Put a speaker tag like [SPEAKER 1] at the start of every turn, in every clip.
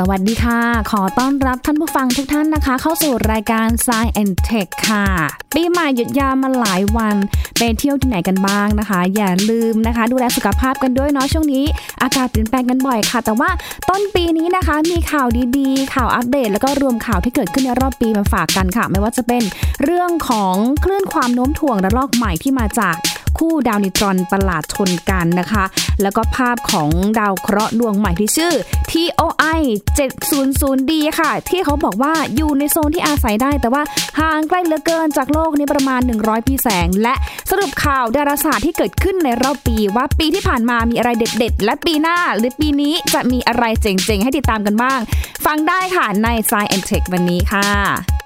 [SPEAKER 1] สวัสดีค่ะ ขอต้อนรับท่านผู้ฟังทุกท่านนะคะ เข้าสู่รายการ Science and Tech ค่ะ ปีใหม่หยุดยาวมาหลายวันไปเที่ยวที่ไหนกันบ้างนะคะ อย่าลืมนะคะ ดูแลสุขภาพกันด้วยเนาะช่วงนี้ อากาศเปลี่ยนแปลงกันบ่อยค่ะ แต่ว่าต้นปีนี้นะคะ มีข่าวดีๆ ข่าวอัปเดต แล้วก็รวมข่าวที่เกิดขึ้นในรอบปีมาฝากกันค่ะ ไม่ว่าจะเป็นเรื่องของคลื่นความโน้มถ่วงระลอกใหม่ที่มาจาก คู่ดาวนิตรอนประหลาดชนกันนะคะ แล้วก็ภาพของดาวเคราะห์ดวงใหม่ที่ชื่อ TOI 700D ค่ะ ที่เขาบอกว่าอยู่ในโซนที่อาศัยได้ แต่ว่าห่างใกล้เหลือเกินจากโลกนี้ประมาณ 100 ปีแสง และสรุปข่าวดาราศาสตร์ที่เกิดขึ้นในรอบปีว่าปีที่ผ่านมามีอะไรเด็ด ๆ และปีหน้าหรือปีนี้จะมีอะไรเจ๋งๆ ให้ติดตามกันบ้าง ฟังได้ค่ะใน Science and Tech วันนี้ค่ะ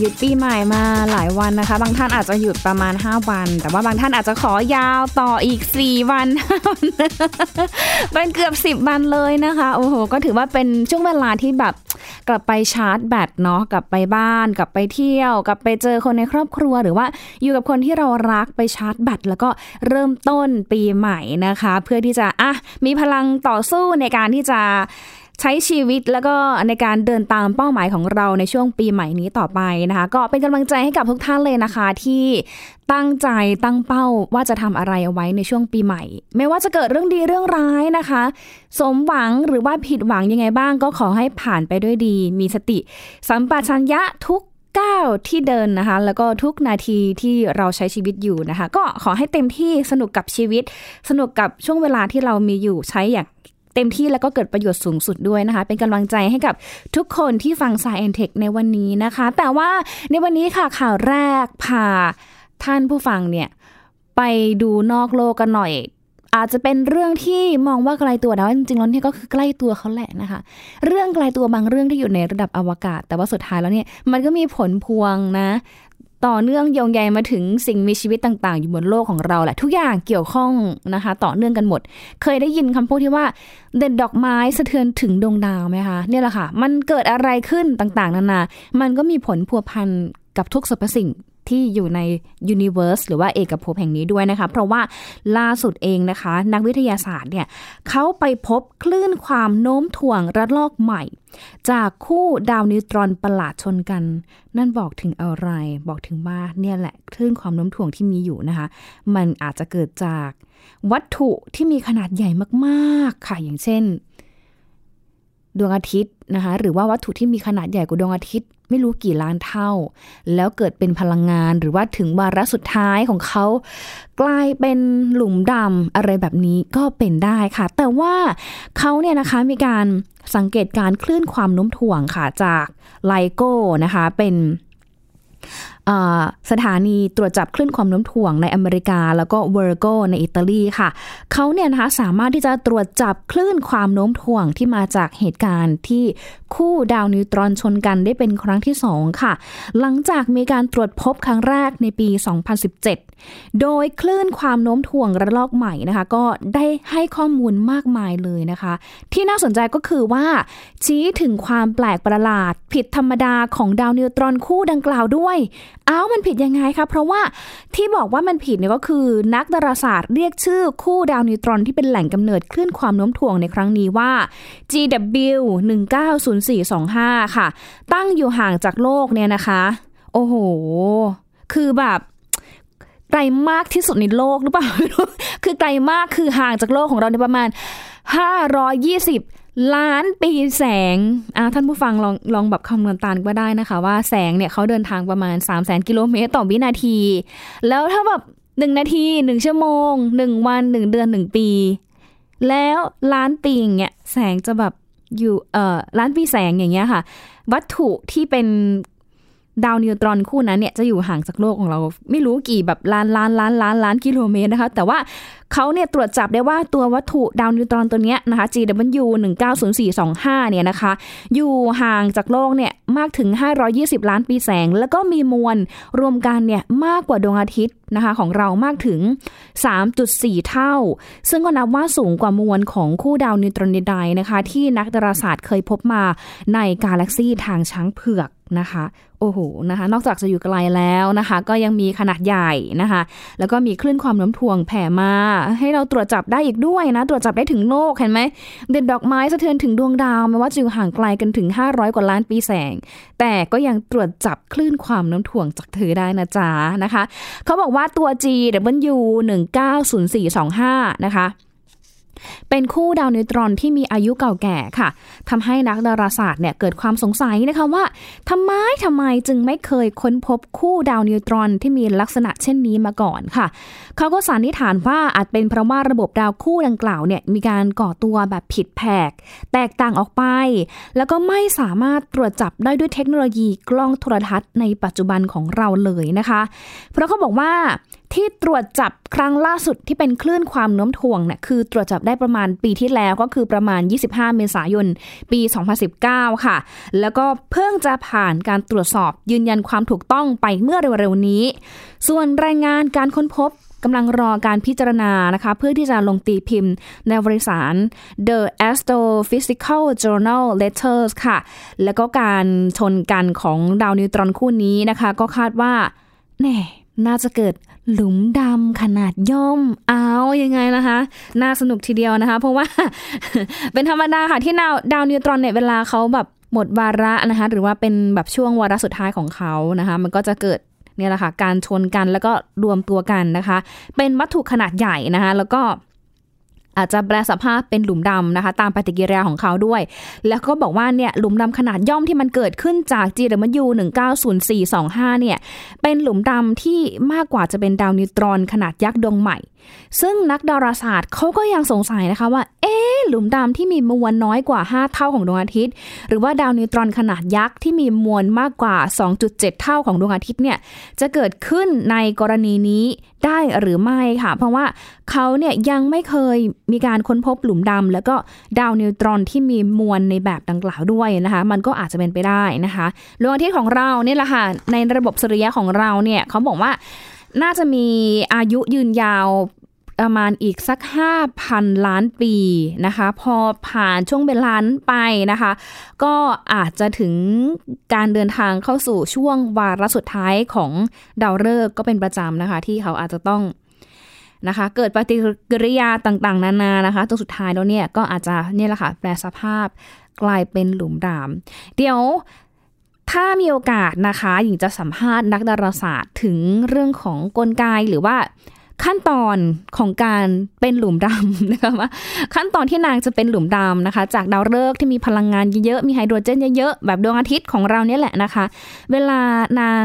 [SPEAKER 1] หยุดปีใหม่มาหลายวันนะคะ บางท่านอาจจะหยุดประมาณ 5 วัน แต่ว่าบางท่านอาจจะขอยาวต่ออีก 4 วันเป็นเกือบ 10 วันเลยนะคะ โอ้โห ก็ถือว่าเป็นช่วงเวลาที่แบบกลับไปชาร์จแบตเนาะกลับไปบ้าน กลับไปเที่ยว กลับไปเจอคนในครอบครัว หรือว่าอยู่กับคนที่เรารักไปชาร์จแบตแล้วก็เริ่มต้นปีใหม่นะคะ เพื่อที่จะอะมีพลังต่อสู้ในการที่จะ ใช้ชีวิตแล้วก็ในการเดินตามเป้าหมายของเราในช่วงปีใหม่นี้ต่อไปนะคะ ก็เป็นกำลังใจให้กับทุกท่านเลยนะคะ ที่ตั้งใจตั้งเป้าว่าจะทำอะไรเอาไว้ในช่วงปีใหม่ ไม่ว่าจะเกิดเรื่องดีเรื่องร้ายนะคะ สมหวังหรือว่าผิดหวังยังไงบ้าง ก็ขอให้ผ่านไปด้วยดี มีสติ สัมปชัญญะทุกก้าวที่เดินนะคะ แล้วก็ทุกนาทีที่เราใช้ชีวิตอยู่นะคะ ก็ขอให้เต็มที่สนุกกับชีวิต สนุกกับช่วงเวลาที่เรามีอยู่ใช้อย่าง เต็มที่แล้วก็เกิดประโยชน์สูงสุดด้วยนะคะ เป็นกำลังใจให้กับทุกคนที่ฟัง s าย e n t e c h ในวันนี้นะคะ แต่ว่าในวันนี้ค่ะข่าวแรกพาท่านผู้ฟังเนี่ยไปดูนอกโลกกันหน่อย อาจจะเป็นเรื่องที่มองว่าไกลตัวแต่ว่าจริงๆแล้วเนี่ยก็คือใกล้ตัวเขาแหละนะคะ เรื่องไกลตัวบางเรื่องที่อยู่ในระดับอวกาศ แต่ว่าสุดท้ายแล้วเนี่ยมันก็มีผลพวงนะ ต่อเนื่องโยงใยมาถึงสิ่งมีชีวิตต่างๆ อยู่บนโลกของเราแหละ ทุกอย่างเกี่ยวข้องนะคะ ต่อเนื่องกันหมด เคยได้ยินคำพูดที่ว่า เด็ดดอกไม้สะเทือนถึงดวงดาวไหมคะเนี่ยแหละค่ะ มันเกิดอะไรขึ้นต่างๆ นานา มันก็มีผลพัวพันกับทุกสรรพสิ่ง ที่อยู่ในยูนิเวอร์สหรือว่าเอกภพแห่งนี้ด้วยนะคะ เพราะว่าล่าสุดเองนะคะ นักวิทยาศาสตร์เนี่ยเขาไปพบคลื่นความโน้มถ่วงระลอกใหม่ จากคู่ดาวนิวตรอนประหลาดชนกัน นั่นบอกถึงอะไร บอกถึงว่าเนี่ยแหละคลื่นความโน้มถ่วงที่มีอยู่นะคะ มันอาจจะเกิดจากวัตถุที่มีขนาดใหญ่มากๆค่ะอย่างเช่น ดวงอาทิตย์นะคะหรือว่าวัตถุที่มีขนาดใหญ่กว่าดวงอาทิตย์ ไม่รู้กี่ล้านเท่า แล้วเกิดเป็นพลังงานหรือว่าถึงวาระสุดท้ายของเขากลายเป็นหลุมดำอะไรแบบนี้ก็เป็นได้ค่ะ แต่ว่าเขาเนี่ยนะคะมีการสังเกตการคลื่นความโน้มถ่วงค่ะจากไลโก้นะคะเป็น สถานีตรวจจับคลื่นความโน้มถ่วงในอเมริกา แล้วก็เวอร์โกในอิตาลีค่ะ เขาเนี่ยนะคะสามารถที่จะตรวจจับคลื่นความโน้มถ่วงที่มาจากเหตุการณ์ที่คู่ดาวนิวตรอนชนกันได้เป็นครั้งที่สองค่ะ หลังจากมีการตรวจพบครั้งแรกในปี 2017 โดยคลื่นความโน้มถ่วงระลอกใหม่นะคะ ก็ได้ให้ข้อมูลมากมายเลยนะคะ ที่น่าสนใจก็คือว่า ชี้ถึงความแปลกประหลาด ผิดธรรมดาของดาวนิวตรอนคู่ดังกล่าวด้วยอ้าวมันผิดยังไงคะ เพราะว่าที่บอกว่ามันผิดเนี่ยก็คือ นักดาราศาสตร์เรียกชื่อคู่ดาวนิวตรอนที่เป็นแหล่งกำเนิดคลื่นความโน้มถ่วงในครั้งนี้ว่า GW 190425 ค่ะ ตั้งอยู่ห่างจากโลกเนี่ยนะคะ โอ้โห คือแบบ ลมากที่สุดในโลกหรือเปล่า คือไกลมากคือห่างจากโลกของเราในประมาณ 520 ล้านปีแสงอ่าท่านผู้ฟังลองลองแบบคำนวณตามก็ได้นะคะ ว่าแสงเนี่ยเขาเดินทางประมาณ 3 0 0 0 0กิโลเมตรต่อวินาที แล้วถ้าแบบหนึ่งนาทีหนึ่งชั่วโมงหนึ่งวันหนึ่งเดือนหนึ่งปี แล้วล้านปีอย่างเงี้ยแสงจะแบบอยู่เอ่อล้านปีแสงอย่างเงี้ยค่ะ วัตถุที่เป็น ดาวนิวตรอนคู่นั้นเนี่ยจะอยู่ห่างจากโลกของเรา ไม่รู้กี่แบบล้านล้านล้านล้านล้านกิโลเมตรนะคะ แต่ว่าเขาเนี่ยตรวจจับได้ว่าตัววัตถุดาวนิวตรอนตัวเนี้ยนะคะ GW 190425เนี่ยนะคะ อยู่ห่างจากโลกเนี่ยมากถึง 520 ล้านปีแสง แล้วก็มีมวลรวมกันเนี่ยมากกว่าดวงอาทิตย์นะคะของเรามากถึง 3.4 เท่า ซึ่งก็นับว่าสูงกว่ามวลของคู่ดาวนิวตรอนใดๆนะคะ ที่นักดาราศาสตร์เคยพบมาในกาแล็กซีทางช้างเผือกนะคะ อ้โหนะคะ นอกจากจะอยู่ไกลแล้วนะคะ ก็ยังมีขนาดใหญ่นะคะ แล้วก็มีคลื่นความโน้มถ่วงแผ่มา ให้เราตรวจจับได้อีกด้วยนะ ตรวจจับได้ถึงโลกเห็นไหมเด่นดอกไม้สะเทือนถึงดวงดาวแม้ว่าจะอยู่ห่างไกลกันถึง 500 กว่าล้านปีแสง แต่ก็ยังตรวจจับคลื่นความโน้มถ่วงจากเธอได้นะจ๊ะนะคะ เขาบอกว่าตัว G W 190425นะคะ เป็นคู่ดาวนิวตรอนที่มีอายุเก่าแก่ค่ะทำให้นักดาราศาสตร์เนี่ยเกิดความสงสัยนะคะว่าทำไมทำไมจึงไม่เคยค้นพบคู่ดาวนิวตรอนที่มีลักษณะเช่นนี้มาก่อนค่ะ เขาก็สันนิษฐานว่าอาจเป็นเพราะว่าระบบดาวคู่ดังกล่าวเนี่ยมีการก่อตัวแบบผิดแผก แตกต่างออกไป แล้วก็ไม่สามารถตรวจจับได้ด้วยเทคโนโลยีกล้องโทรทัศน์ในปัจจุบันของเราเลยนะคะ เพราะเขาบอกว่าที่ตรวจจับครั้งล่าสุดที่เป็นคลื่นความโน้มถ่วงเนี่ยคือตรวจจับได้ประมาณปีที่แล้วก็คือประมาณ 25 เมษายน ปี 2019 ค่ะ แล้วก็เพิ่งจะผ่านการตรวจสอบยืนยันความถูกต้องไปเมื่อเร็วๆนี้ ส่วนรายงานการค้นพบกำลังรอการพิจารณานะคะ เพื่อที่จะลงตีพิมพ์ในวารสาร The Astrophysical Journal Letters ค่ะ แล้วก็การชนกันของดาวนิวตรอนคู่นี้นะคะ ก็คาดว่าแน่ น่าจะเกิดหลุมดำขนาดย่อม เอายังไงนะคะ น่าสนุกทีเดียวนะคะ เพราะว่า เป็นธรรมดาค่ะที่ดาวดาวนิวตรอนเนี่ยเวลาเขาแบบหมดวาระนะคะ หรือว่าเป็นแบบช่วงวาระสุดท้ายของเขานะคะ มันก็จะเกิดเนี่ยแหละค่ะการชนกันแล้วก็รวมตัวกันนะคะ เป็นวัตถุขนาดใหญ่นะคะ แล้วก็ อาจจะแปลสภาพเป็นหลุมดำนะคะ ตามปฏิกิริยาของเขาด้วย แล้วก็บอกว่าเนี่ยหลุมดำขนาดย่อมที่มันเกิดขึ้นจาก GW 190425 เนี่ย เป็นหลุมดำที่มากกว่าจะเป็นดาวนิวตรอนขนาดยักษ์ดวงใหม่ ซึ่งนักดาราศาสตร์เขาก็ยังสงสัยนะคะว่า เอ๊หลุมดำที่มีมวลน้อยกว่า 5 เท่าของดวงอาทิตย์ หรือว่าดาวนิวตรอนขนาดยักษ์ที่มีมวลมากกว่า 2.7 เท่าของดวงอาทิตย์เนี่ยจะเกิดขึ้นในกรณีนี้ได้หรือไม่ค่ะ เพราะว่าเขาเนี่ยยังไม่เคยมีการค้นพบหลุมดำแล้วก็ดาวนิวตรอนที่มีมวลในแบบดังกล่าวด้วยนะคะ มันก็อาจจะเป็นไปได้นะคะดวงอาทิตย์ของเราเนี่ยแหละค่ะในระบบสุริยะของเราเนี่ยเขาบอกว่าน่าจะมีอายุยืนยาวประมาณอีกสัก 5,000 ล้านปีนะคะ พอผ่านช่วงเวลานไปนะคะ ก็อาจจะถึงการเดินทางเข้าสู่ช่วงวาระสุดท้ายของดาวฤกษ์ก็เป็นประจำนะคะ ที่เขาอาจจะต้อง นะคะ เกิดปฏิกิริยาต่างๆ นานานะคะจนสุดท้ายแล้วเนี่ยก็อาจจะเนี่ยแหละค่ะแปลสภาพกลายเป็นหลุมดำเดี๋ยวถ้ามีโอกาสนะคะหญิงจะสัมภาษณ์นักดาราศาสตร์ถึงเรื่องของกลไกหรือว่าขั้นตอนของการเป็นหลุมดำนะคะว่าขั้นตอนที่นางจะเป็นหลุมดำนะคะ จากดาวฤกษ์ที่มีพลังงานเยอะมีไฮโดรเจนเยอะๆแบบดวงอาทิตย์ของเราเนี่ยแหละนะคะ เวลานาง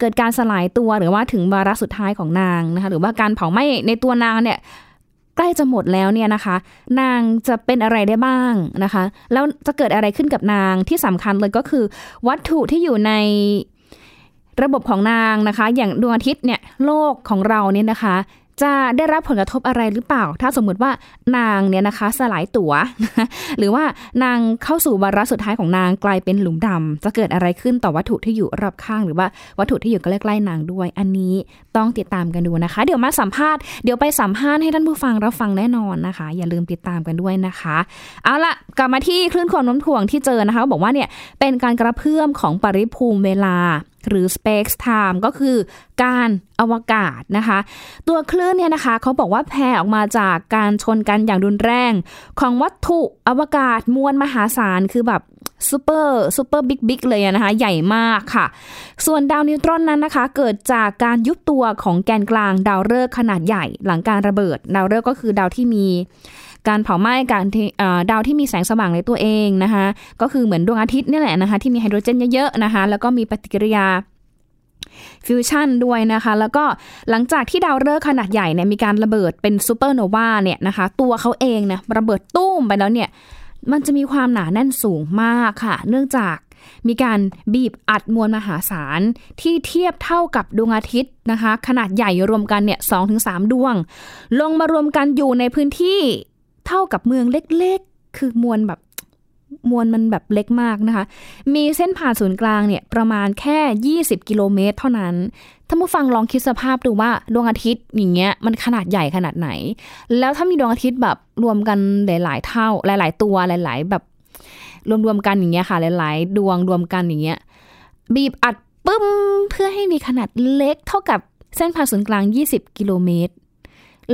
[SPEAKER 1] เกิดการสลายตัวหรือว่าถึงวาระสุดท้ายของนางนะคะหรือว่าการเผาไหม้ในตัวนางเนี่ยใกล้จะหมดแล้วเนี่ยนะคะ นางจะเป็นอะไรได้บ้างนะคะ แล้วจะเกิดอะไรขึ้นกับนางที่สำคัญเลยก็คือ วัตถุที่อยู่ในระบบของนางนะคะ อย่างดวงอาทิตย์เนี่ยโลกของเราเนี่ยนะคะ จะได้รับผลกระทบอะไรหรือเปล่า ถ้าสมมุติว่านางเนี่ยนะคะสลายตัว๋ว หรือว่านางเข้าสู่วาระสุดท้ายของนางกลายเป็นหลุมดำจะเกิดอะไรขึ้นต่อวัตถุที่อยู่รอบข้าง หรือว่าวัตถุที่อยู่ใกล้ๆนางด้วย อันนี้ต้องติดตามกันดูนะคะ เดี๋ยวมาสัมภาษณ์เดี๋ยวไปสัมภาษณ์ให้ท่านผู้ฟังรับฟังแน่นอนนะคะ อย่าลืมติดตามกันด้วยนะคะ เอาละกลับมาที่คลื่นความโน้มถ่วงที่เจอนะคะ บอกว่าเนี่ยเป็นการกระเพื่อมของปริภูมิเวลา หรือ space time ก็คือการอวกาศนะคะ ตัวคลื่นเนี่ยนะคะเขาบอกว่าแผ่ออกมาจากการชนกันอย่างรุนแรง ของวัตถุอวกาศมวลมหาศาลคือแบบ super super big big เลยนะคะ ใหญ่มากค่ะ ส่วนดาวนิวตรอนนั้นนะคะ เกิดจากการยุบตัวของแกนกลางดาวฤกษ์ขนาดใหญ่หลังการระเบิด ดาวฤกษ์ก็คือดาวที่มี การเผาไหม้การดาวที่มีแสงสว่างในตัวเองนะคะก็คือเหมือนดวงอาทิตย์นี่แหละนะคะที่มีไฮโดรเจนเยอะๆนะคะแล้วก็มีปฏิกิริยาฟิวชั่นด้วยนะคะ แล้วก็หลังจากที่ดาวฤกษ์ขนาดใหญ่เนี่ยมีการระเบิดเป็นซูเปอร์โนวาเนี่ยนะคะ ตัวเขาเองเนี่ยระเบิดตุ้มไปแล้วเนี่ย มันจะมีความหนาแน่นสูงมากค่ะ เนื่องจากมีการบีบอัดมวลมหาศาลที่เทียบเท่ากับดวงอาทิตย์นะคะ ขนาดใหญ่รวมกันเนี่ยสองถึงสามดวง ลงมารวมกันอยู่ในพื้นที่ เท่ากับเมืองเล็กๆ คือมวลแบบมวลมันแบบเล็กมากนะคะ มีเส้นผ่านศูนย์กลางเนี่ยประมาณแค่ 20 กิโลเมตร เท่านั้น ถ้าผู้ฟังลองคิดสภาพดูว่าดวงอาทิตย์อย่างเงี้ยมันขนาดใหญ่ขนาดไหน แล้วถ้ามีดวงอาทิตย์แบบรวมกันหลาย ๆ เท่า หลาย ๆ ตัวหลาย ๆ แบบรวมๆกันอย่างเงี้ยค่ะ หลาย ๆ ดวงรวมกันอย่างเงี้ยบีบอัดปึ้มเพื่อให้มีขนาดเล็กเท่ากับเส้นผ่านศูนย์กลาง 20 กิโลเมตร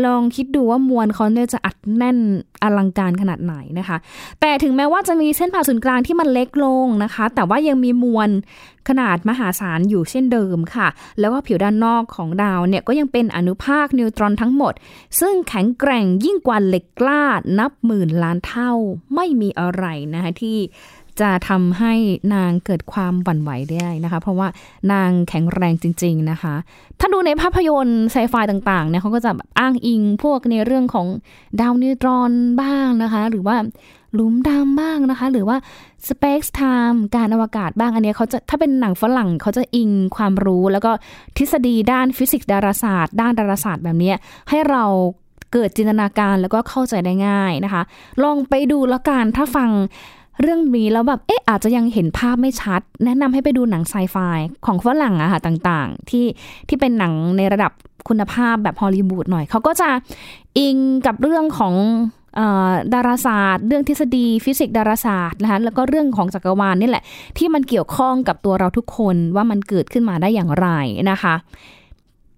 [SPEAKER 1] ลองคิดดูว่ามวลเขาเนี่ยจะอัดแน่นอลังการขนาดไหนนะคะ แต่ถึงแม้ว่าจะมีเส้นผ่าศูนย์กลางที่มันเล็กลงนะคะ แต่ว่ายังมีมวลขนาดมหาศาลอยู่เช่นเดิมค่ะ แล้วก็ผิวด้านนอกของดาวเนี่ยก็ยังเป็นอนุภาคนิวตรอนทั้งหมด ซึ่งแข็งแกร่งยิ่งกว่าเหล็กกล้านับหมื่นล้านเท่าไม่มีอะไรนะคะที่ จะทำให้นางเกิดความหวั่นไหวได้นะคะ เพราะว่านางแข็งแรงจริง ๆนะคะ ถ้าดูในภาพยนตร์ไซไฟต่างๆเนี่ยเขาก็จะแบบอ้างอิงพวกในเรื่องของดาวนิวตรอนบ้างนะคะ หรือว่าหลุมดำบ้างนะคะ หรือว่า Space Time การอวกาศบ้างอันนี้เขาจะถ้าเป็นหนังฝรั่งเขาจะอิงความรู้ แล้วก็ทฤษฎีด้านฟิสิกส์ดาราศาสตร์ ด้านดาราศาสตร์แบบนี้ให้เราเกิดจินตนาการแล้วก็เข้าใจได้ง่ายนะคะ ลองไปดูแล้วกันถ้าฟัง เรื่องนี้แล้วแบบเอ๊ะอาจจะยังเห็นภาพไม่ชัด แนะนำให้ไปดูหนังไซไฟของฝรั่งอะค่ะต่างๆ ที่ที่เป็นหนังในระดับคุณภาพแบบฮอลลีวูดหน่อย เขาก็จะอิงกับเรื่องของดาราศาสตร์ เรื่องทฤษฎีฟิสิกส์ดาราศาสตร์นะคะแล้วก็เรื่องของจักรวาลนี่แหละ ที่มันเกี่ยวข้องกับตัวเราทุกคนว่ามันเกิดขึ้นมาได้อย่างไรนะคะ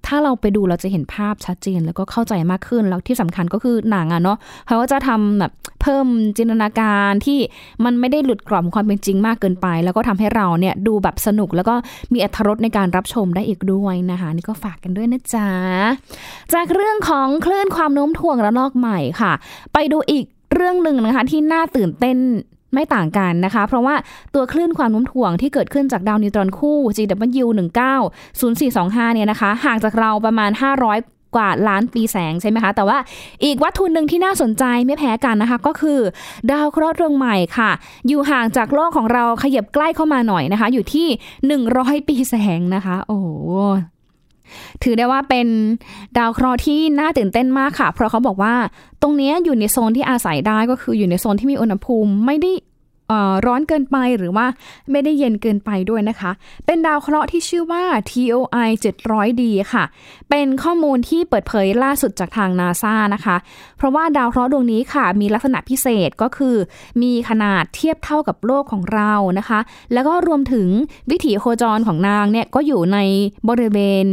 [SPEAKER 1] ถ้าเราไปดูเราจะเห็นภาพชัดเจนแล้วก็เข้าใจมากขึ้นแล้วที่สำคัญก็คือหนังอะเนาะเขาก็จะทำแบบเพิ่มจินตนาการที่มันไม่ได้หลุดกรอบความเป็นจริงมากเกินไป แล้วก็ทำให้เราเนี่ยดูแบบสนุกแล้วก็มีอรรถรสในการรับชมได้อีกด้วยนะคะนี่ก็ฝากกันด้วยนะจ๊ะจากเรื่องของคลื่นความโน้มถ่วงระลอกใหม่ค่ะ ไปดูอีกเรื่องหนึ่งนะคะที่น่าตื่นเต้น ไม่ต่างกันนะคะ เพราะว่าตัวคลื่นความโน้มถ่วงที่เกิดขึ้นจากดาวนิวตรอนคู่ GW 190425 เนี่ยนะคะ ห่างจากเราประมาณ 500กว่าล้านปีแสงใช่ไหมคะ แต่ว่าอีกวัตถุหนึ่งที่น่าสนใจไม่แพ้กันนะคะ ก็คือดาวเคราะห์ดวงใหม่ค่ะ อยู่ห่างจากโลกของเราขยับใกล้เข้ามาหน่อยนะคะ อยู่ที่ 100 ปีแสงนะคะ โอ้ ถือได้ว่าเป็นดาวเคราะห์ที่น่าตื่นเต้นมากค่ะ เพราะเขาบอกว่าตรงนี้อยู่ในโซนที่อาศัยได้ก็คืออยู่ในโซนที่มีอุณหภูมิไม่ได้ ร้อนเกินไปหรือว่าไม่ได้เย็นเกินไปด้วยนะคะ เป็นดาวเคราะห์ที่ชื่อว่า TOI 700D ค่ะ เป็นข้อมูลที่เปิดเผยล่าสุดจากทางนาซานะคะ เพราะว่าดาวเคราะห์ดวงนี้ค่ะ มีลักษณะพิเศษก็คือ มีขนาดเทียบเท่ากับโลกของเรานะคะ แล้วก็รวมถึงวิถีโคจรของนางเนี่ยก็อยู่ในบริเวณ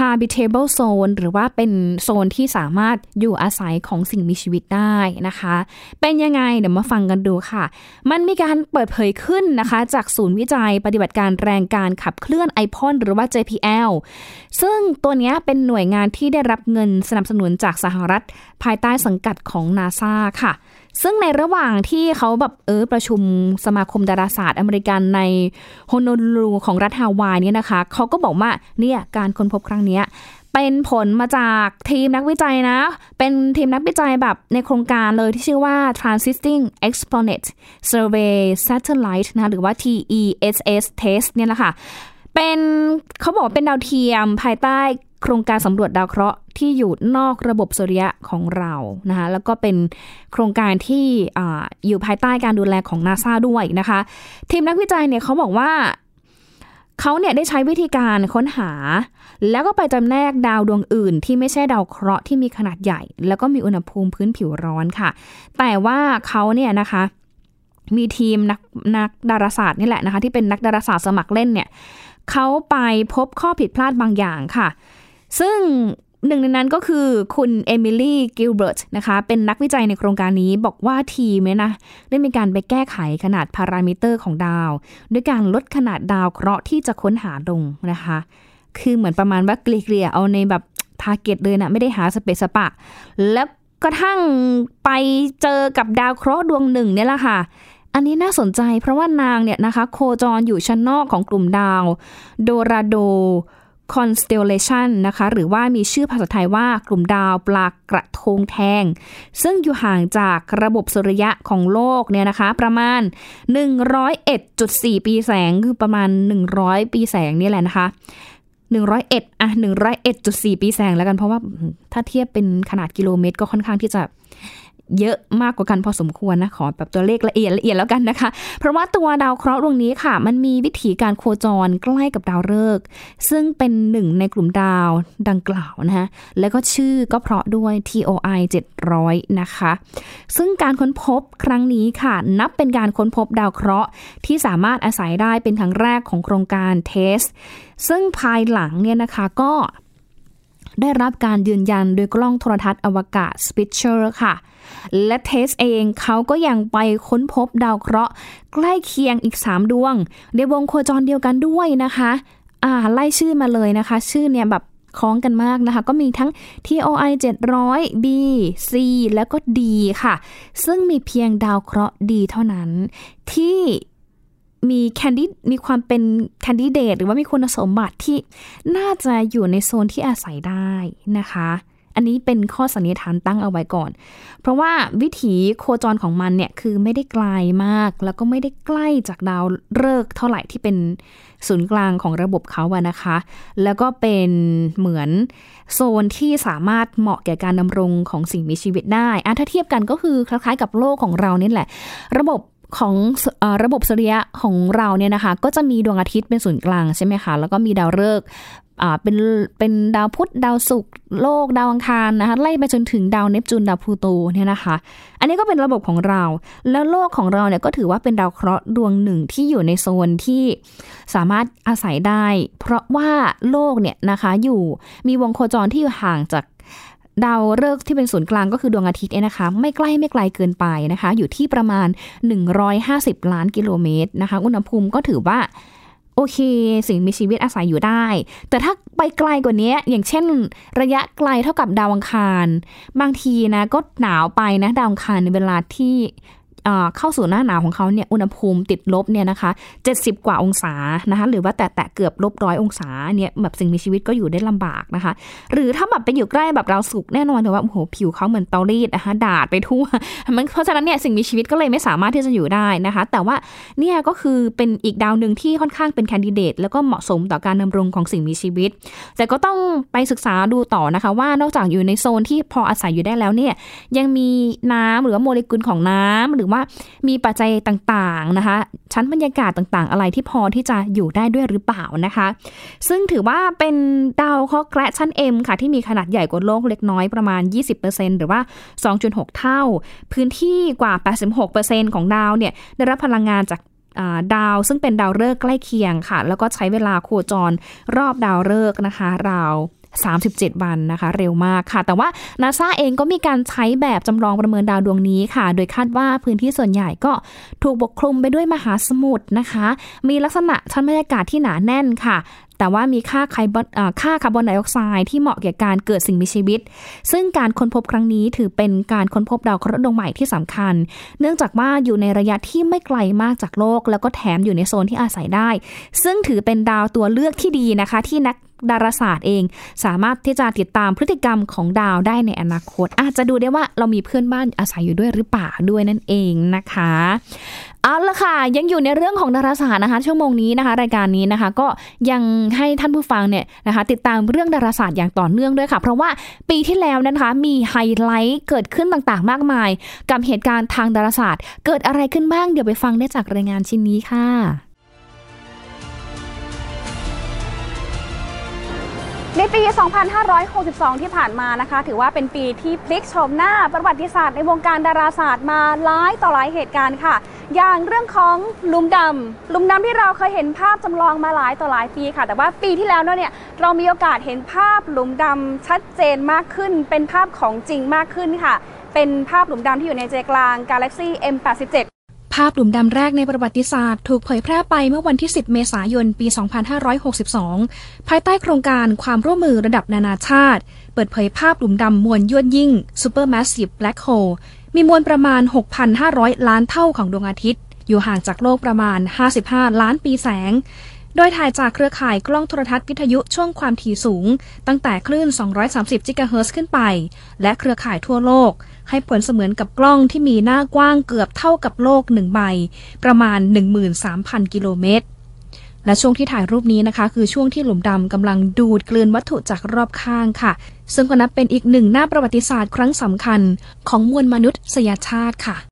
[SPEAKER 1] habitable zone หรือว่าเป็นโซนที่สามารถอยู่อาศัยของสิ่งมีชีวิตได้นะคะ เป็นยังไงเดี๋ยวมาฟังกันดูค่ะ มันมีการเปิดเผยขึ้นนะคะ จากศูนย์วิจัยปฏิบัติการแรงการขับเคลื่อนไอพอนหรือว่า JPL ซึ่งตัวนี้เป็นหน่วยงานที่ได้รับเงินสนับสนุนจากสหรัฐ ภายใต้สังกัดของ NASA ค่ะ ซึ่งในระหว่างที่เขาแบบเออประชุมสมาคมดาราศาสตร์อเมริกันในโฮโนลูของรัฐฮาวายเนี่ยนะคะเขาก็บอกว่าเนี่ยการค้นพบครั้งนี้เป็นผลมาจากทีมนักวิจัยนะ เป็นทีมนักวิจัยแบบในโครงการเลยที่ชื่อว่า Transiting Exponent Survey Satellite นะหรือว่า TESS Test เนี่ยแหละค่ะเป็นเขาบอกเป็นดาวเทียมภายใต้ โครงการสำรวจดาวเคราะห์ที่อยู่นอกระบบสุริยะของเรานะคะแล้วก็เป็นโครงการที่ออยู่ภายใต้การดูแลของนาซาด้วยนะคะทีมนักวิจัยเนี่ยเขาบอกว่าเขาเนี่ยได้ใช้วิธีการค้นหา แล้วก็ไปจำแนกดาวดวงอื่น ที่ไม่ใช่ดาวเคราะห์ที่มีขนาดใหญ่ แล้วก็มีอุณหภูมิพื้นผิวร้อนค่ะ แต่ว่าเขาเนี่ยนะคะมีทีมนักนักดาราศาสตร์นี่แหละนะคะที่เป็นนักดาราศาสตร์สมัครเล่นเนี่ยเขาไปพบข้อผิดพลาดบางอย่างค่ะ ซึ่งหนึ่งในนั้นก็คือคุณเอมิลี่กิลเบิร์ตนะคะเป็นนักวิจัยในโครงการนี้บอกว่าทีมเนี่ยนะได้มีการไปแก้ไขขนาดพารามิเตอร์ของดาว ด้วยการลดขนาดดาวเคราะห์ที่จะค้นหาลงนะคะ คือเหมือนประมาณว่าเกลี่ยเอาในแบบ target เลยนะไม่ได้หาสะเปะสะปะ แล้วกระทั่งไปเจอกับดาวเคราะห์ดวงหนึ่งเนี่ยแหละค่ะอันนี้น่าสนใจเพราะว่านางเนี่ยนะคะ โคจรอยู่ชั้นนอกของกลุ่มดาว โดราโด constellation นะคะ หรือว่ามีชื่อภาษาไทยว่ากลุ่มดาวปลากระทงแทง ซึ่งอยู่ห่างจากระบบสุริยะของโลกเนี่ยนะคะ ประมาณ 101.4 ปีแสง คือประมาณ 100 ปีแสงนี่แหละนะคะ101อะ101.4 ปีแสงแล้วกันเพราะว่าถ้าเทียบเป็นขนาดกิโลเมตร ก็ค่อนข้างที่จะ เยอะมากกว่ากันพอสมควรนะ ขอแบบตัวเลขละเอียดละเอียดแล้วกันนะคะ เพราะว่าตัวดาวเคราะห์ดวงนี้ค่ะ มันมีวิธีการโคจรใกล้กับดาวฤกษ์ซึ่งเป็นหนึ่งในกลุ่มดาวดังกล่าวนะคะแล้วก็ชื่อก็เพราะด้วย TOI 700 นะคะ ซึ่งการค้นพบครั้งนี้ค่ะ นับเป็นการค้นพบดาวเคราะห์ที่สามารถอาศัยได้เป็นครั้งแรกของโครงการเทส ซึ่งภายหลังเนี่ยนะคะก็ได้รับการยืนยันโดยกล้องโทรทัศน์อวกาศ Spitzer ค่ะ และเทสเองเขาก็ยังไปค้นพบดาวเคราะห์ใกล้เคียงอีก 3 ดวง ในวงโคจรเดียวกันด้วยนะคะ อ่า ไล่ชื่อมาเลยนะคะ ชื่อเนี่ยแบบคล้องกันมากนะคะ ก็มีทั้ง TOI 700 B C แล้วก็ D ค่ะ ซึ่งมีเพียงดาวเคราะห์ดีเท่านั้น ที่มีแคนดิมีความเป็นแคนดิเดตหรือว่ามีคุณสมบัติที่น่าจะอยู่ในโซนที่อาศัยได้นะคะ อันนี้เป็นข้อสันนิษฐานตั้งเอาไว้ก่อน เพราะว่าวิถีโคจรของมันเนี่ยคือไม่ได้ไกลมาก แล้วก็ไม่ได้ใกล้จากดาวฤกษ์เท่าไหร่ที่เป็นศูนย์กลางของระบบเขาอะนะคะ แล้วก็เป็นเหมือนโซนที่สามารถเหมาะแก่การดำรงของสิ่งมีชีวิตได้อะถ้าเทียบกันก็คือคล้ายๆกับโลกของเรานี่แหละ ระบบ ของอระบบสุริยะของเราเนี่ยนะคะ ก็จะมีดวงอาทิตย์เป็นศูนย์กลางใช่ไหมคะ แล้วก็มีดาวฤกษ์เป็นเป็นดาวพุธดาวศุกร์โลกดาวอังคารนะคะไล่ไปจนถึงดาวเนปจูนดาวพลูโตเนี่ยนะคะ อันนี้ก็เป็นระบบของเรา แล้วโลกของเราเนี่ยก็ถือว่าเป็นดาวเคราะห์ดวงหนึ่งที่อยู่ในโซนที่สามารถอาศัยได้ เพราะว่าโลกเนี่ยนะคะอยู่มีวงโคจรที่อยู่ห่างจาก ดาวฤกษ์ที่เป็นศูนย์กลางก็คือดวงอาทิตย์เนี่ยนะคะ ไม่ใกล้ไม่ไกลเกินไปนะคะ อยู่ที่ประมาณ 150 ล้านกิโลเมตรนะคะ อุณหภูมิก็ถือว่าโอเค สิ่งมีชีวิตอาศัยอยู่ได้ แต่ถ้าไปไกลกว่านี้อย่างเช่น ระยะไกลเท่ากับดาวอังคาร บางทีนะก็หนาวไปนะดาวอังคารในเวลาที่ เข้าสู่หน้าหนาวของเขาเนี่ยอุณหภูมิติดลบเนี่ยนะคะ 70 กว่าองศานะคะหรือว่าแต่แต่เกือบลบร้อยองศาเนี่ยแบบสิ่งมีชีวิตก็อยู่ได้ลำบากนะคะ หรือถ้าแบบไปอยู่ใกล้แบบเราสุกแน่นอนเลยว่าโอ้โหผิวเขาเหมือนเตารีดนะคะดาดไปทั่วมันเพราะฉะนั้นเนี่ยสิ่งมีชีวิตก็เลยไม่สามารถที่จะอยู่ได้นะคะ แต่ว่าเนี่ยก็คือเป็นอีกดาวหนึ่งที่ค่อนข้างเป็นแคนดิเดตแล้วก็เหมาะสมต่อการดำรงของสิ่งมีชีวิต แต่ก็ต้องไปศึกษาดูต่อนะคะ ว่านอกจากอยู่ในโซนที่พออาศัยอยู่ได้แล้วเนี่ยยังมีน้ำหรือว่าโมเลกุลของน้ำหรือว่ามีปัจจัยต่างๆนะคะชั้นบรรยากาศต่างๆ อะไรที่พอที่จะอยู่ได้ด้วยหรือเปล่านะคะ ซึ่งถือว่าเป็นดาวเคราะห์แกรชั้น M ค่ะ ที่มีขนาดใหญ่กว่าโลกเล็กน้อยประมาณ 20%หรือว่า 2.6 เท่า พื้นที่กว่า 86%ของดาวเนี่ยได้รับพลังงานจากดาวซึ่งเป็นดาวฤกษ์ใกล้เคียงค่ะ แล้วก็ใช้เวลาโคจรรอบดาวฤกษ์นะคะ ราว 37 วันนะคะ เร็วมากค่ะ แต่ว่านาซาเองก็มีการใช้แบบจำลองประเมินดาวดวงนี้ค่ะ โดยคาดว่าพื้นที่ส่วนใหญ่ก็ถูกปกคลุมไปด้วยมหาสมุทรนะคะ มีลักษณะชั้นบรรยากาศที่หนาแน่นค่ะแต่ว่ามีค่าคบอนค่าคาร์บอนไดออกไซด์ที่เหมาะแก่การเกิดสิ่งมีชีวิต ซึ่งการค้นพบครั้งนี้ถือเป็นการค้นพบดาวเคราะห์ดวงใหม่ที่สำคัญ เนื่องจากว่าอยู่ในระยะที่ไม่ไกลมากจากโลก แล้วก็แถมอยู่ในโซนที่อาศัยได้ ซึ่งถือเป็นดาวตัวเลือกที่ดีนะคะ ที่นัก ดาราศาสตร์เอง สามารถที่จะติดตามพฤติกรรมของดาวได้ในอนาคต อาจจะดูได้ว่าเรามีเพื่อนบ้านอาศัยอยู่ด้วยหรือเปล่าด้วยนั่นเองนะคะเอาละค่ะ ยังอยู่ในเรื่องของดาราศาสตร์นะคะ ชั่วโมงนี้นะคะ รายการนี้นะคะ ก็ยังให้ท่านผู้ฟังเนี่ยนะคะ ติดตามเรื่องดาราศาสตร์อย่างต่อเนื่องด้วยค่ะ เพราะว่าปีที่แล้วนะคะ มีไฮไลท์เกิดขึ้นต่างๆ มากมาย กับเหตุการณ์ทางดาราศาสตร์ เกิดอะไรขึ้นบ้างเดี๋ยวไปฟังได้จากรายงานชิ้นนี้ค่ะ
[SPEAKER 2] ในปี 2562 ที่ผ่านมานะคะ ถือว่าเป็นปีที่พลิกโฉมหน้าประวัติศาสตร์ในวงการดาราศาสตร์มาหลายต่อหลายเหตุการณ์ค่ะ อย่างเรื่องของลุมดำลุมดำที่เราเคยเห็นภาพจำลองมาหลายต่อหลายปีค่ะ แต่ว่าปีที่แล้วเนี่ยเรามีโอกาสเห็นภาพหลุมดำชัดเจนมากขึ้น เป็นภาพของจริงมากขึ้นค่ะ เป็นภาพหลุมดำที่อยู่ในใจกลางกาแล็กซี่ M87
[SPEAKER 1] ภาพหลุมดำแรกในประวัติศาสตร์ถูกเผยแพร่ไปเมื่อวันที่ 10 เมษายน ปี 2562 ภายใต้โครงการความร่วมมือระดับนานาชาติ เปิดเผยภาพหลุมดำมวลยวดยิ่ง Supermassive Black Hole มีมวลประมาณ 6,500 ล้านเท่าของดวงอาทิตย์ อยู่ห่างจากโลกประมาณ 55 ล้านปีแสง โดยถ่ายจากเครือข่ายกล้องโทรทัศน์วิทยุช่วงความถี่สูง ตั้งแต่คลื่น 230กิกะเฮิรตซ์ขึ้นไป และเครือข่ายทั่วโลก ให้ผลเสมือนกับกล้องที่มีหน้ากว้างเกือบเท่ากับโลกหนึ่งใบ ประมาณ 13,000 กิโลเมตร และช่วงที่ถ่ายรูปนี้นะคะ คือช่วงที่หลุมดำกำลังดูดกลืนวัตถุจากรอบข้างค่ะ ซึ่งก็นับเป็นอีกหนึ่งหน้าประวัติศาสตร์ครั้งสำคัญของมวลมนุษยชาติค่ะ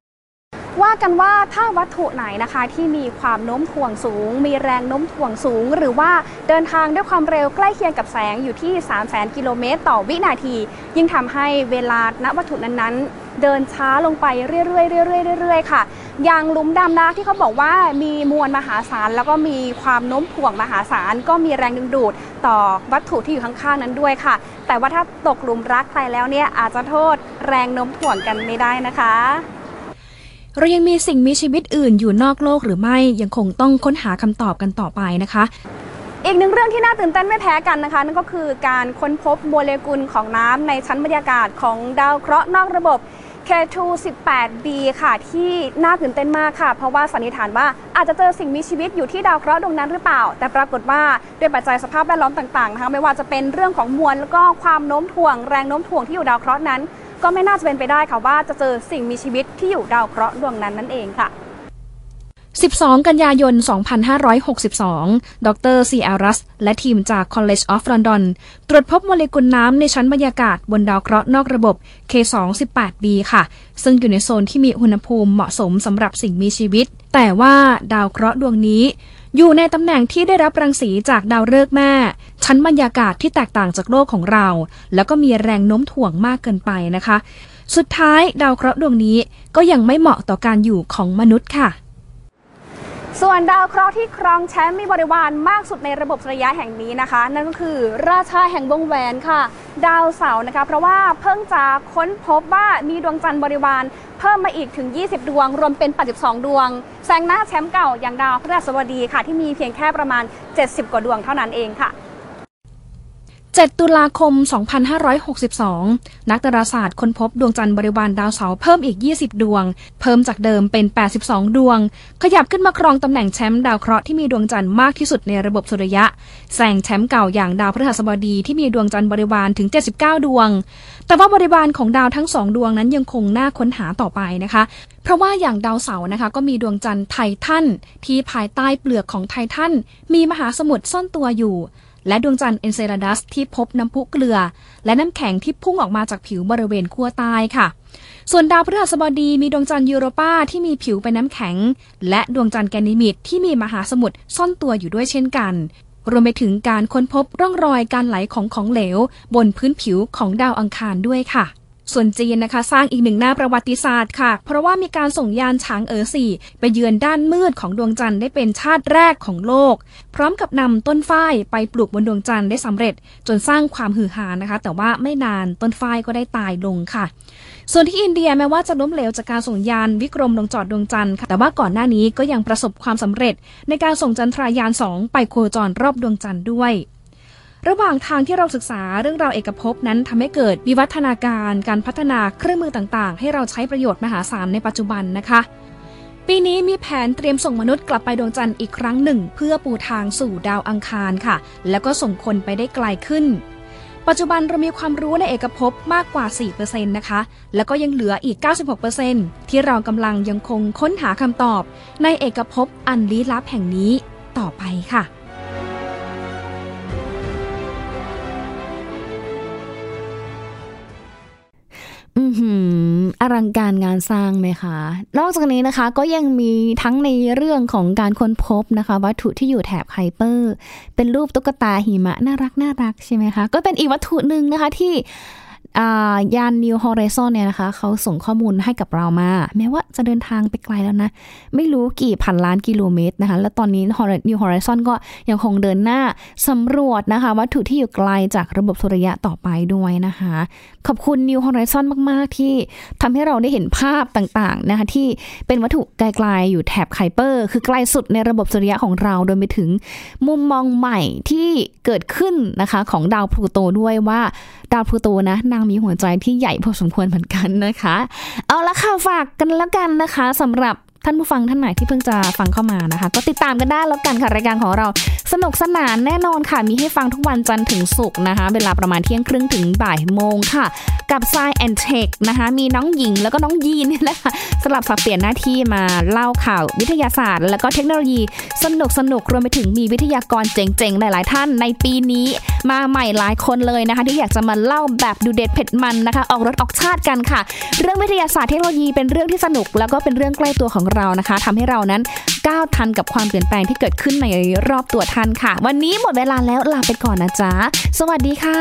[SPEAKER 2] ว่ากันว่าถ้าวัตถุไหนนะคะที่มีความโน้มถ่วงสูง มีแรงโน้มถ่วงสูง หรือว่าเดินทางด้วยความเร็วใกล้เคียงกับแสงอยู่ที่ 3 0 0 0 0กิโลเมตรต่อวินาที ยิ่งทำให้เวลาณวัตถุนั้นๆ เดินช้าลงไปเรื่อยๆเรื่อยๆเรื่อยๆค่ะ อย่างหลุมดำนะที่เขาบอกว่ามีมวลมหาศาลแล้วก็มีความโน้มถ่วงมหาศาลก็มีแรงดึงดูดต่อวัตถุที่อยู่ข้างๆนั้นด้วยค่ะ แต่ว่าถ้าตกหลุมรักไปแล้วเนี่ยอาจจะโทษแรงโน้มถ่วงกันไม่ได้นะคะ
[SPEAKER 1] เรายังมีสิ่งมีชีวิตอื่นอยู่นอกโลกหรือไม่ยังคงต้องค้นหาคำตอบกันต่อไปนะคะ
[SPEAKER 2] อีกหนึ่งเรื่องที่น่าตื่นเต้นไม่แพ้กันนะคะ นั่นก็คือการค้นพบโมเลกุลของน้ำในชั้นบรรยากาศของดาวเคราะห์นอกระบบ K218b ค่ะ ที่น่าตื่นเต้นมากค่ะ เพราะว่าสันนิษฐานว่าอาจจะเจอสิ่งมีชีวิตอยู่ที่ดาวเคราะห์ดวงนั้นหรือเปล่า แต่ปรากฏว่าด้วยปัจจัยสภาพแวดล้อมต่างๆนะคะไม่ว่าจะเป็นเรื่องของมวลแล้วก็ความโน้มถ่วงแรงโน้มถ่วงที่อยู่ดาวเคราะห์นั้น ก็ไม่น่าจะเป็นไปได้ค่ะว่าจะเจอสิ่งมีชีวิตที่อยู่ดาวเคราะห์ดวงนั้นนั่นเองค่ะ
[SPEAKER 1] 12 กันยายน 2562 ดรซีอารัส และทีมจาก College of London ตรวจพบโมเลกุลน้ำในชั้นบรรยากาศบนดาวเคราะห์นอกระบบ K218b ค่ะ ซึ่งอยู่ในโซนที่มีอุณหภูมิเหมาะสมสำหรับสิ่งมีชีวิต แต่ว่าดาวเคราะห์ดวงนี้ อยู่ในตำแหน่งที่ได้รับรังสีจากดาวฤกษ์แม่ ชั้นบรรยากาศที่แตกต่างจากโลกของเรา แล้วก็มีแรงโน้มถ่วงมากเกินไปนะคะ สุดท้ายดาวเคราะห์ดวงนี้ก็ยังไม่เหมาะต่อการอยู่ของมนุษย์ค่ะ
[SPEAKER 2] ส่วนดาวเคราะห์ที่ครองแชมป์มีบริวารมากสุดในระบบสุริยะแห่งนี้นะคะ นั่นก็คือราชาแห่งวงแหวนค่ะ ดาวเสาร์นะคะ เพราะว่าเพิ่งจะค้นพบว่ามีดวงจันทร์บริวารเพิ่มมาอีกถึง 20 ดวง รวมเป็น 82 ดวง แซงหน้าแชมป์เก่าอย่างดาวพฤหัสบดีค่ะ ที่มีเพียงแค่ประมาณ 70 กว่าดวงเท่านั้นเองค่ะ
[SPEAKER 1] 7 ตุลาคม 2562 นักดาราศาสตร์ค้นพบดวงจันทร์บริวารดาวเสาร์เพิ่มอีก 20 ดวง เพิ่มจากเดิมเป็น 82 ดวง ขยับขึ้นมาครองตำแหน่งแชมป์ดาวเคราะห์ที่มีดวงจันทร์มากที่สุดในระบบสุริยะ แซงแชมป์เก่าอย่างดาวพฤหัสบดีที่มีดวงจันทร์บริวารถึง 79 ดวง แต่ว่าบริวารของดาวทั้งสองดวงนั้นยังคงน่าค้นหาต่อไปนะคะ เพราะว่าอย่างดาวเสาร์นะคะก็มีดวงจันทร์ไททันที่ภายใต้เปลือกของไททันมีมหาสมุทรซ่อนตัวอยู่ และดวงจันทร์เอนเซลาดัสที่พบน้ำพุเกลือ และน้ำแข็งที่พุ่งออกมาจากผิวบริเวณขั้วใต้ค่ะ ส่วนดาวพฤหัสบดีมีดวงจันทร์ยูโรปาที่มีผิวเป็นน้ำแข็ง และดวงจันทร์แกนิมิดที่มีมหาสมุทรซ่อนตัวอยู่ด้วยเช่นกันรวมไปถึงการค้นพบร่องรอยการไหลของของเหลว บนพื้นผิวของดาวอังคารด้วยค่ะ ส่วนจีนนะคะ สร้างอีกหนึ่งหน้าประวัติศาสตร์ค่ะ เพราะว่ามีการส่งยานฉางเอ๋อสี่ไปเยือนด้านมืดของดวงจันทร์ได้เป็นชาติแรกของโลก พร้อมกับนำต้นฝ้ายไปปลูกบนดวงจันทร์ได้สำเร็จ จนสร้างความฮือฮานะคะ แต่ว่าไม่นานต้นฝ้ายก็ได้ตายลงค่ะ ส่วนที่อินเดียแม้ว่าจะล้มเหลวจากการส่งยานวิกรมลงจอดดวงจันทร์ค่ะแต่ว่าก่อนหน้านี้ก็ยังประสบความสำเร็จ ในการส่งจันทรายานสองไปโคจรรอบดวงจันทร์ด้วย ระหว่างทางที่เราศึกษาเรื่องราวเอกภพนั้นทำให้เกิดวิวัฒนาการการพัฒนาเครื่องมือต่างๆ ให้เราใช้ประโยชน์มหาศาลในปัจจุบันนะคะ ปีนี้มีแผนเตรียมส่งมนุษย์กลับไปดวงจันทร์อีกครั้งหนึ่ง เพื่อปูทางสู่ดาวอังคารค่ะ แล้วก็ส่งคนไปได้ไกลขึ้น ปัจจุบันเรามีความรู้ในเอกภพมากกว่า 4%นะคะ แล้วก็ยังเหลืออีก 96%ที่เรากำลังยังคงค้นหาคำตอบ ในเอกภพอันลี้ลับแห่งนี้ต่อไปค่ะ
[SPEAKER 3] อลังการงานสร้างไหมคะ นอกจากนี้นะคะก็ยังมีทั้งในเรื่องของการค้นพบนะคะ วัตถุที่อยู่แถบไฮเปอร์ เป็นรูปตุ๊กตาหิมะน่ารักน่ารักใช่ไหมคะ ก็เป็นอีกวัตถุหนึ่งนะคะที่ ยาน New Horizon เนี่ยนะคะเขาส่งข้อมูลให้กับเรามา แม้ว่าจะเดินทางไปไกลแล้วนะ ไม่รู้กี่พันล้านกิโลเมตรนะคะ แล้วตอนนี้ New Horizon ก็ยังคงเดินหน้าสำรวจนะคะ วัตถุที่อยู่ไกลจากระบบสุริยะต่อไปด้วยนะคะ ขอบคุณ New Horizon มาก ๆ ที่ทำให้เราได้เห็นภาพต่าง ๆ นะคะ ที่เป็นวัตถุไกล ๆ อยู่แถบไคเปอร์ คือไกลสุดในระบบสุริยะของเราโดยไปถึงมุมมองใหม่ที่เกิดขึ้นนะคะของดาวพลูโตด้วยว่าดาวพลูโตนะนางมีหัวใจที่ใหญ่พอสมควรเหมือนกันนะคะ เอาละค่ะฝากกันแล้วกันนะคะสำหรับ
[SPEAKER 1] ท่านผู้ฟังท่านไหนที่เพิ่งจะฟังเข้ามานะคะ ก็ติดตามกันได้แล้วกันค่ะรายการของเราสนุกสนานแน่นอนค่ะ มีให้ฟังทุกวันจันทร์ถึงศุกร์นะคะ เวลาประมาณเที่ยงครึ่งถึงบ่ายโมงค่ะ กับ s ายแอนเทคนะคะ มีน้องหญิงแล้วก็น้องยีนนี่แหละคะสลับสับเปลี่ยนหน้าที่มาเล่าข่าววิทยาศาสตร์ แล้วก็เทคโนโลยีสนุกสนุกรวมไปถึงมีวิทยากรเจ๋งๆหลายๆท่านในปีนี้ มาใหม่หลายคนเลยนะคะ ที่อยากจะมาเล่าแบบดูเด็ดเผ็ดมันนะคะ ออกรถออกชาติกันค่ะ เรื่องวิทยาศาสตร์เทคโนโลยีเป็นเรื่องที่สนุกแล้วก็เป็นเรื่องใกล้ตัวของเรานะคะทำให้เรานั้นก้าวทันกับความเปลี่ยนแปลงที่เกิดขึ้นในรอบตัวท่านค่ะ วันนี้หมดเวลาแล้วลาไปก่อนนะจ๊ะ สวัสดีค่ะ